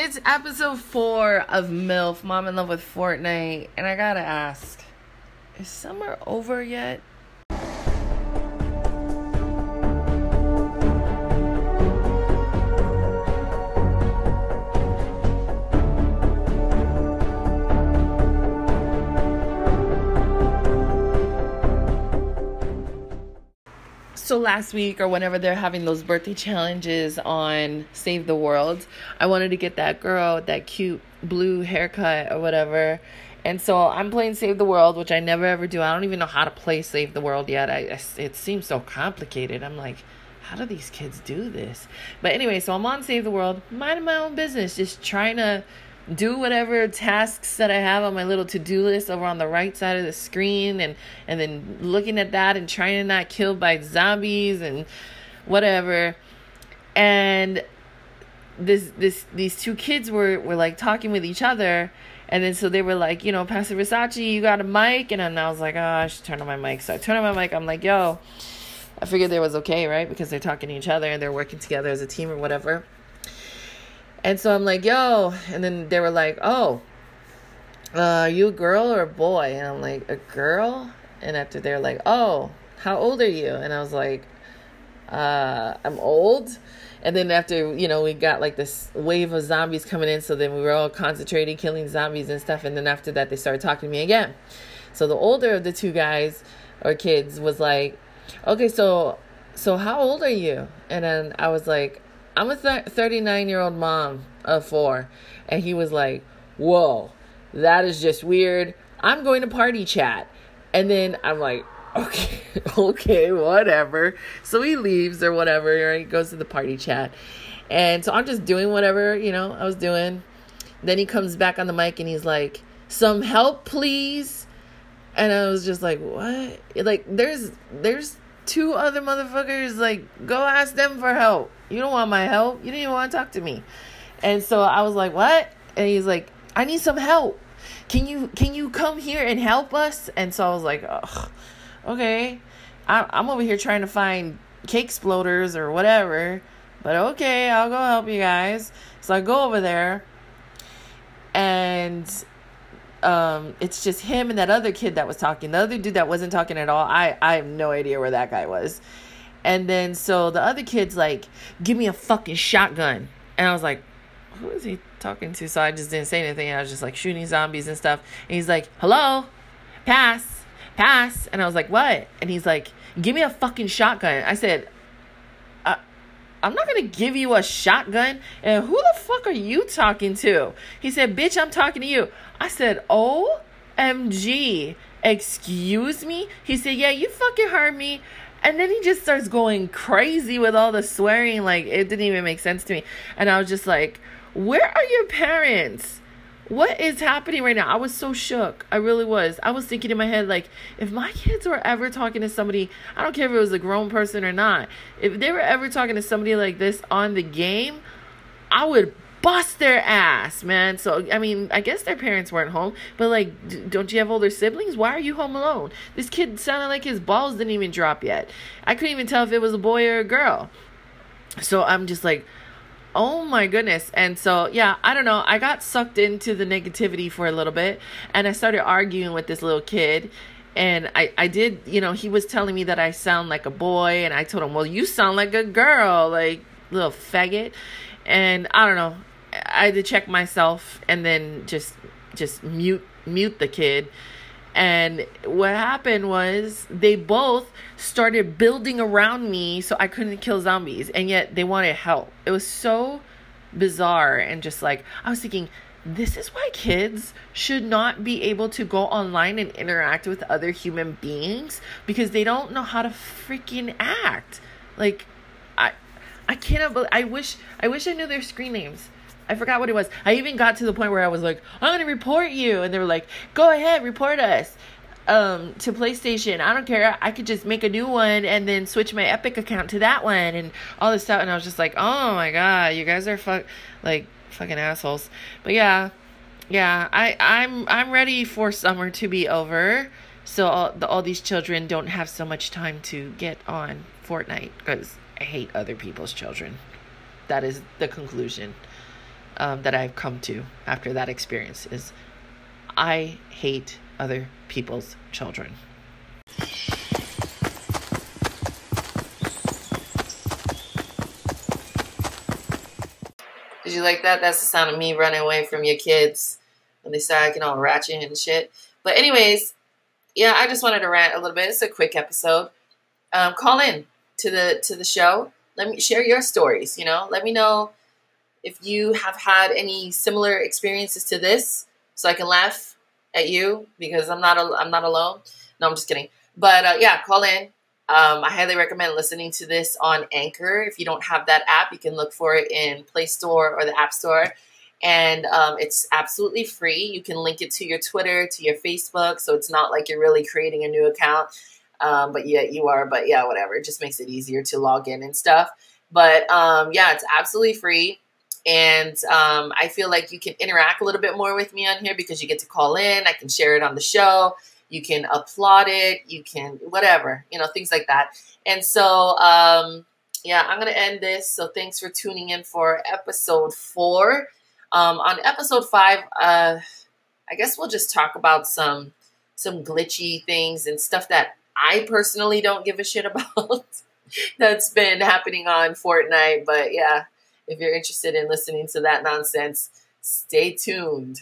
It's episode four of MILF, Mom in Love with Fortnite, and I gotta ask, is summer over yet? So last week or whenever they're having those birthday challenges on Save the World, I wanted to get that girl that cute blue haircut or whatever. And so I'm playing Save the World, which I never ever do. I don't even know how to play Save the World yet. I, I it seems so complicated. I'm like, how do these kids do this? But anyway, so I'm on Save the World, minding my own business, just trying to do whatever tasks that I have on my little to-do list over on the right side of the screen and and then looking at that and trying to not kill by zombies and whatever. And this this these two kids were were like talking with each other and then so they were like, you know, Pastor Versace, you got a mic? And I was like, oh, I should turn on my mic. So I turn on my mic. I'm like, yo, I figured they was okay, right? Because they're talking to each other and they're working together as a team or whatever. And so I'm like, yo. And then they were like, oh, uh, are you a girl or a boy? And I'm like, a girl? And after they're like, oh, how old are you? And I was like, uh, I'm old. And then after, you know, we got like this wave of zombies coming in. So then we were all concentrating, killing zombies and stuff. And then after that, they started talking to me again. So the older of the two guys or kids was like, okay, so, so how old are you? And then I was like, I'm a 39 year old mom of four. And he was like, whoa, that is just weird. I'm going to party chat. And then I'm like, okay, okay, whatever. So he leaves or whatever, or he goes to the party chat. And so I'm just doing whatever, you know, I was doing. Then he comes back on the mic and he's like, some help, please. And I was just like, what? Like, there's, there's two other motherfuckers. Like, go ask them for help. You don't want my help. You didn't even want to talk to me. And so I was like, what? And he's like, I need some help. Can you can you come here and help us? And so I was like, oh, okay. I, I'm over here trying to find cake exploders or whatever. But okay, I'll go help you guys. So I go over there and um it's just him and that other kid that was talking. The other dude that wasn't talking at all. I I have no idea where that guy was. And then so the other kid's like, give me a fucking shotgun. And I was like, who is he talking to? So I just didn't say anything. I was just like shooting zombies and stuff. And he's like, hello, pass, pass. And I was like, what? And he's like, give me a fucking shotgun. I said, uh, I'm not to give you a shotgun. And who the fuck are you talking to? He said, bitch, I'm talking to you. I said, OMG. Excuse me? He said, yeah, you fucking heard me. And then he just starts going crazy with all the swearing. Like, it didn't even make sense to me. And I was just like, where are your parents? What is happening right now? I was so shook. I really was. I was thinking in my head, like, if my kids were ever talking to somebody, I don't care if it was a grown person or not, if they were ever talking to somebody like this on the game, I would bust their ass, man. So, I mean, I guess their parents weren't home, but like, d- don't you have older siblings? Why are you home alone? This kid sounded like his balls didn't even drop yet. I couldn't even tell if it was a boy or a girl. So I'm just like, oh my goodness. And so, yeah, I don't know. I got sucked into the negativity for a little bit and I started arguing with this little kid. And I, I did, you know, he was telling me that I sound like a boy. And I told him, well, you sound like a girl, like little faggot. And I don't know. I had to check myself and then just just mute mute the kid. And what happened was they both started building around me so I couldn't kill zombies and yet they wanted help. It was so bizarre and just like I was thinking this is why kids should not be able to go online and interact with other human beings because they don't know how to freaking act. Like I I cannot believe I wish I wish I knew their screen names. I forgot what it was. I even got to the point where I was like, I'm gonna report you, and they were like, Go ahead, report us um to PlayStation. I don't care. I could just make a new one and then switch my Epic account to that one and all this stuff. And I was just like, Oh my god, you guys are fuck like fucking assholes. But yeah, yeah, I I'm I'm ready for summer to be over, so all the, all these children don't have so much time to get on Fortnite because I hate other people's children. That is the conclusion. Um, that I've come to after that experience is I hate other people's children. Did you like that? That's the sound of me running away from your kids when they start acting all ratchet and shit. But anyways, yeah, I just wanted to rant a little bit. It's a quick episode. Um, call in to the to the show. Let me share your stories. You know, let me know if you have had any similar experiences to this, so I can laugh at you because I'm not a, I'm not alone. No, I'm just kidding. But uh, yeah, call in. Um, I highly recommend listening to this on Anchor. If you don't have that app, you can look for it in Play Store or the App Store. And um, it's absolutely free. You can link it to your Twitter, to your Facebook. So it's not like you're really creating a new account. Um, but yeah, you are. But yeah, whatever. It just makes it easier to log in and stuff. But um, yeah, it's absolutely free. And um, I feel like you can interact a little bit more with me on here because you get to call in. I can share it on the show. You can applaud it. You can whatever, you know, things like that. And so, um, yeah, I'm going to end this. So thanks for tuning in for episode four. Um, on episode five, uh, I guess we'll just talk about some some glitchy things and stuff that I personally don't give a shit about. That's been happening on Fortnite. But yeah, if you're interested in listening to that nonsense, stay tuned.